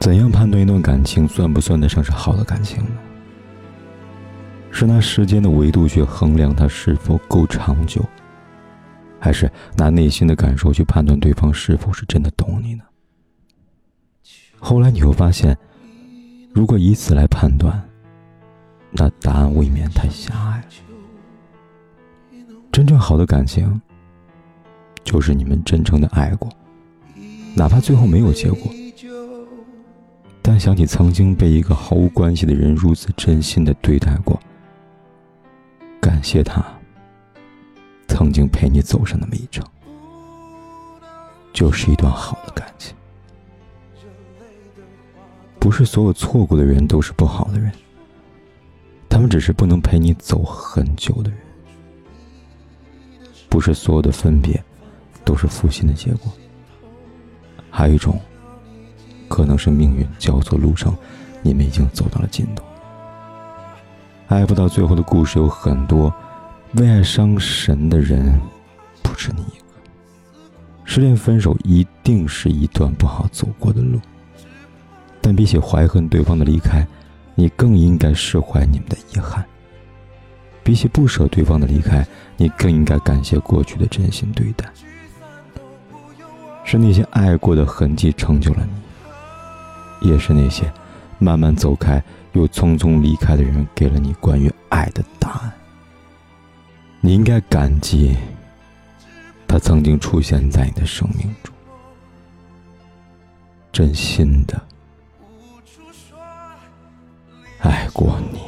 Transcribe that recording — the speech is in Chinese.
怎样判断一段感情算不算得上是好的感情呢？是拿时间的维度去衡量它是否够长久，还是拿内心的感受去判断对方是否是真的懂你呢？后来你会发现，如果以此来判断，那答案未免太狭隘了。真正好的感情，就是你们真诚的爱过，哪怕最后没有结果。想起曾经被一个毫无关系的人如此真心的对待过，感谢他曾经陪你走上那么一程，就是一段好的感情。不是所有错过的人都是不好的人，他们只是不能陪你走很久的人。不是所有的分别都是负心的结果，还有一种。可能是命运交错路上，你们已经走到了尽头。爱不到最后的故事有很多，为爱伤神的人不止你一个。失恋分手一定是一段不好走过的路，但比起怀恨对方的离开，你更应该释怀你们的遗憾。比起不舍对方的离开，你更应该感谢过去的真心对待。是那些爱过的痕迹成就了你。也是那些慢慢走开又匆匆离开的人，给了你关于爱的答案。你应该感激他曾经出现在你的生命中，真心的爱过你。